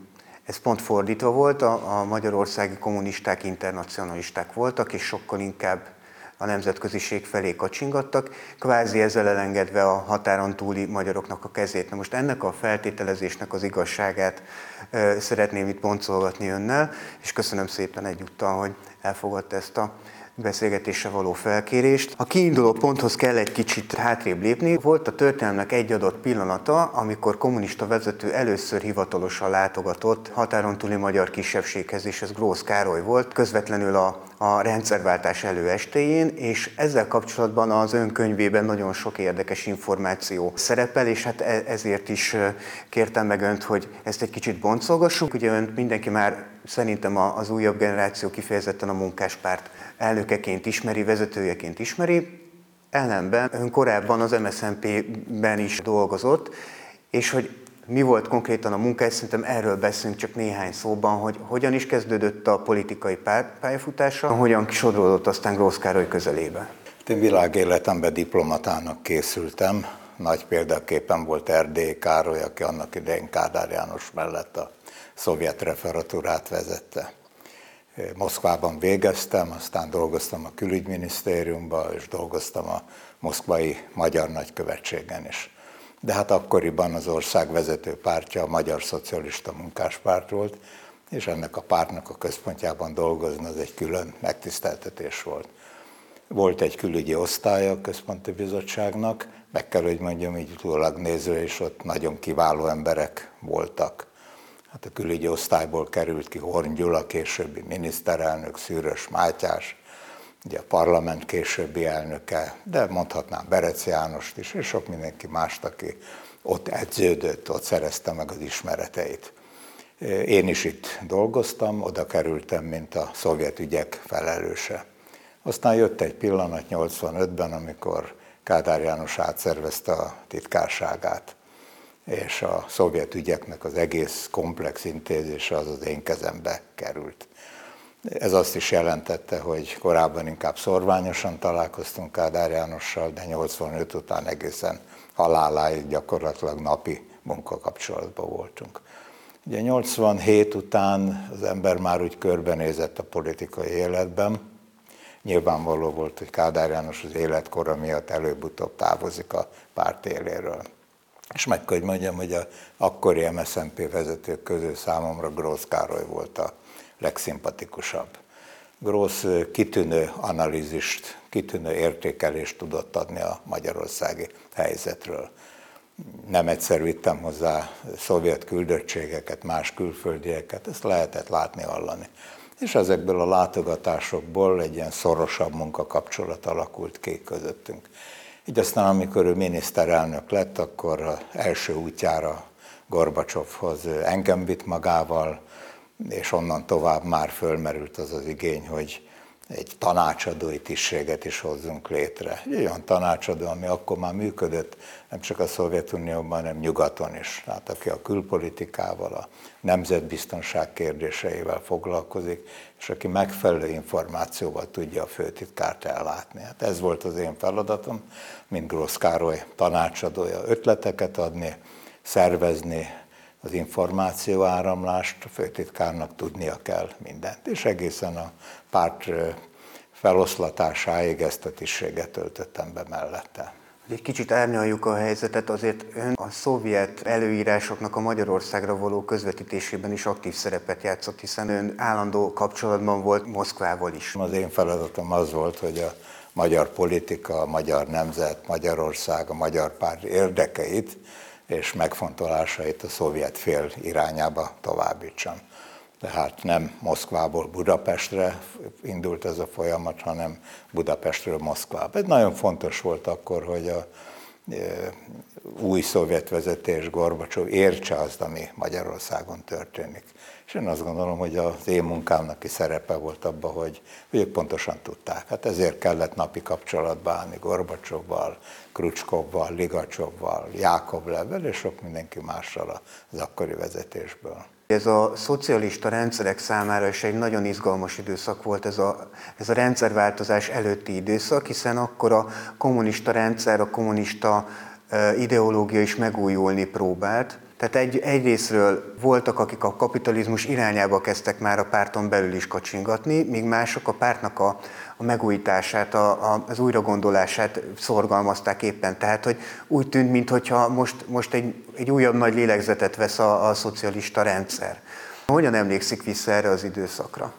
ez pont fordítva volt, a, a magyarországi kommunisták internacionalisták voltak, és sokkal inkább a nemzetköziség felé kacsingattak, kvázi ezzel elengedve a határon túli magyaroknak a kezét. Na most ennek a feltételezésnek az igazságát e, szeretném itt boncolgatni önnel, és köszönöm szépen egyúttal, hogy elfogadta ezt a beszélgetésre való felkérést. A kiinduló ponthoz kell egy kicsit hátrébb lépni. Volt a történelmnek egy adott pillanata, amikor kommunista vezető először hivatalosan látogatott határon túli magyar kisebbséghez, és ez Grósz Károly volt, közvetlenül a, a rendszerváltás előestéjén, és ezzel kapcsolatban az önkönyvében nagyon sok érdekes információ szerepel, és hát e, ezért is kértem meg önt, hogy ezt egy kicsit boncolgassuk. Ugye önt mindenki már szerintem az újabb generáció kifejezetten a munkáspárt elnökeként ismeri, vezetőjeként ismeri, ellenben ön korábban az MSZNP-ben is dolgozott, és hogy mi volt konkrétan a munka, szerintem erről beszélünk csak néhány szóban, hogy hogyan is kezdődött a politikai pályafutása, hogyan sodródott aztán Grósz Károly közelébe. Én világéletemben diplomatának készültem, nagy példaképpen volt Erdély Károly, aki annak idején Kádár János mellett a szovjet referatúrát vezette. Moszkvában végeztem, aztán dolgoztam a külügyminisztériumban, és dolgoztam a moszkvai magyar nagykövetségen is. De hát akkoriban az ország vezető pártja a Magyar Szocialista Munkáspárt volt, és ennek a pártnak a központjában dolgozni az egy külön megtiszteltetés volt. Volt egy külügyi osztálya a központi bizottságnak, meg kell, hogy mondjam, így utólag nézve, és ott nagyon kiváló emberek voltak. Hát a külügyi osztályból került ki Horn Gyula, későbbi miniszterelnök, Szűrös Mátyás, ugye a parlament későbbi elnöke, de mondhatnám Berec Jánost is, és sok mindenki mást, aki ott edződött, ott szerezte meg az ismereteit. Én is itt dolgoztam, oda kerültem, mint a szovjet ügyek felelőse. Aztán jött egy pillanat 85-ben, amikor Kádár János átszervezte a titkárságát és a szovjet ügyeknek az egész komplex intézése az az én kezembe került. Ez azt is jelentette, hogy korábban inkább szorványosan találkoztunk Kádár Jánossal, de 85 után egészen haláláig gyakorlatilag napi munkakapcsolatban voltunk. Ugye 87 után az ember már úgy körbenézett a politikai életben, nyilvánvaló volt, hogy Kádár János az életkora miatt előbb-utóbb távozik a párt éléről. És meg kell, hogy mondjam, hogy a akkori MSZNP vezetők közül számomra Grósz Károly volt a legszimpatikusabb. Grósz kitűnő analízist, kitűnő értékelést tudott adni a magyarországi helyzetről. Nem egyszer vittem hozzá szovjet küldöttségeket, más külföldieket, ezt lehetett látni, hallani. És ezekből a látogatásokból egy ilyen szorosabb munkakapcsolat alakult ki közöttünk. Így aztán, amikor ő miniszterelnök lett, akkor első útjára Gorbacsovhoz engem vitt magával, és onnan tovább már fölmerült az az igény, hogy egy tanácsadói tisztséget is hozzunk létre. Egy olyan tanácsadó, ami akkor már működött, nem csak a Szovjetunióban, hanem nyugaton is. Tehát aki a külpolitikával, a nemzetbiztonság kérdéseivel foglalkozik, és aki megfelelő információval tudja a főtitkárt ellátni. Hát ez volt az én feladatom, mint Grósz Károly tanácsadója, ötleteket adni, szervezni, az információ áramlást, a főtitkárnak tudnia kell mindent, és egészen a párt feloszlatásáig ezt a tisztséget töltöttem be mellette. Egy kicsit árnyaljuk a helyzetet, azért ön a szovjet előírásoknak a Magyarországra való közvetítésében is aktív szerepet játszott, hiszen ön állandó kapcsolatban volt Moszkvával is. Az én feladatom az volt, hogy a magyar politika, a magyar nemzet, Magyarország, a magyar párt érdekeit és megfontolásait a szovjet fél irányába továbbítsam. Tehát nem Moszkvából Budapestre indult ez a folyamat, hanem Budapestről Moszkvába. Ez nagyon fontos volt akkor, hogy a e, új szovjet vezetés Gorbacsov értse azt, ami Magyarországon történik. És én azt gondolom, hogy az én munkámnak is szerepe volt abban, hogy ők pontosan tudták. Hát ezért kellett napi kapcsolatba állni Gorbacsovval, Krucskovval, Ligacsovval, Jákovlevvel és sok mindenki mással az akkori vezetésből. Ez a szocialista rendszerek számára is egy nagyon izgalmas időszak volt ez a, ez a rendszerváltozás előtti időszak, hiszen akkor a kommunista rendszer, a kommunista ideológia is megújulni próbált. Tehát egy, egyrésztről voltak, akik a kapitalizmus irányába kezdtek már a párton belül is kacsingatni, míg mások a pártnak a, a megújítását, a, a, az újragondolását szorgalmazták éppen. Tehát, hogy úgy tűnt, mintha most, most egy, egy újabb nagy lélegzetet vesz a, a szocialista rendszer. Hogyan emlékszik vissza erre az időszakra?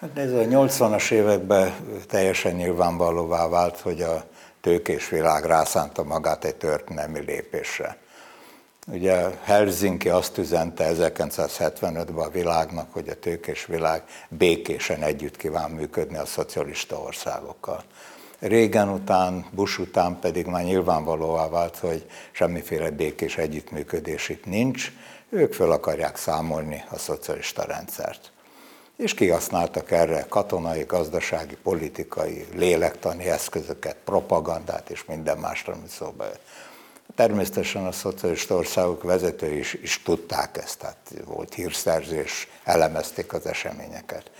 Hát ez a 80-as években teljesen nyilvánvalóvá vált, hogy a tőkés világ rászánta magát egy történelmi lépésre. Ugye Helsinki azt üzente 1975-ben a világnak, hogy a tőkés világ békésen együtt kíván működni a szocialista országokkal. Régen után, Bush után pedig már nyilvánvalóvá vált, hogy semmiféle békés együttműködés itt nincs, ők föl akarják számolni a szocialista rendszert. És kihasználtak erre katonai, gazdasági, politikai, lélektani eszközöket, propagandát és minden mást, ami szóba jött. Természetesen a szocialista országok vezetői is, is tudták ezt, tehát volt hírszerzés, elemezték az eseményeket.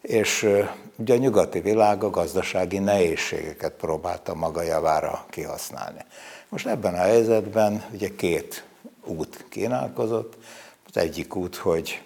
És ugye a nyugati világ a gazdasági nehézségeket próbálta maga javára kihasználni. Most ebben a helyzetben ugye két út kínálkozott. Az egyik út, hogy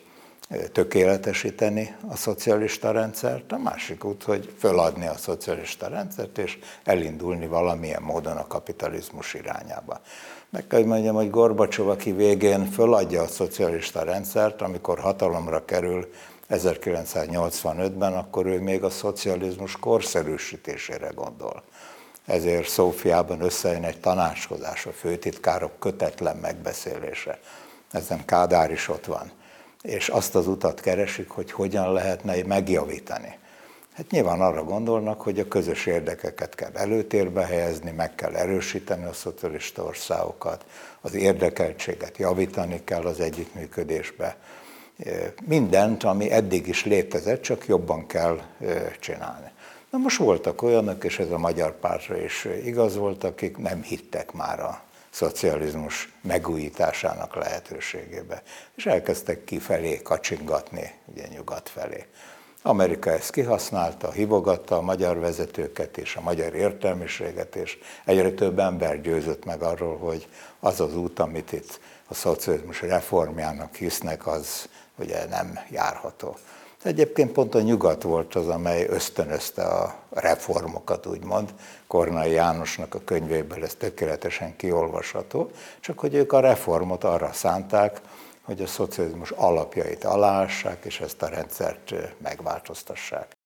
tökéletesíteni a szocialista rendszert, a másik út, hogy föladni a szocialista rendszert, és elindulni valamilyen módon a kapitalizmus irányába. Meg kell, hogy mondjam, hogy Gorbacsov, aki végén föladja a szocialista rendszert, amikor hatalomra kerül 1985-ben, akkor ő még a szocializmus korszerűsítésére gondol. Ezért Szófiában összejön egy tanácskozás, a főtitkárok kötetlen megbeszélése. Ezen Kádár is ott van és azt az utat keresik, hogy hogyan lehetne megjavítani. Hát nyilván arra gondolnak, hogy a közös érdekeket kell előtérbe helyezni, meg kell erősíteni a szocialista országokat, az érdekeltséget javítani kell az együttműködésbe. Mindent, ami eddig is létezett, csak jobban kell csinálni. Na most voltak olyanok, és ez a magyar pártra is igaz volt, akik nem hittek már a szocializmus megújításának lehetőségébe. És elkezdtek kifelé kacsingatni, ugye nyugat felé. Amerika ezt kihasználta, hívogatta a magyar vezetőket és a magyar értelmiséget, és egyre több ember győzött meg arról, hogy az az út, amit itt a szocializmus reformjának hisznek, az ugye nem járható. Egyébként pont a nyugat volt az, amely ösztönözte a reformokat, úgymond. Kornai Jánosnak a könyvéből ez tökéletesen kiolvasható, csak hogy ők a reformot arra szánták, hogy a szocializmus alapjait aláássák, és ezt a rendszert megváltoztassák.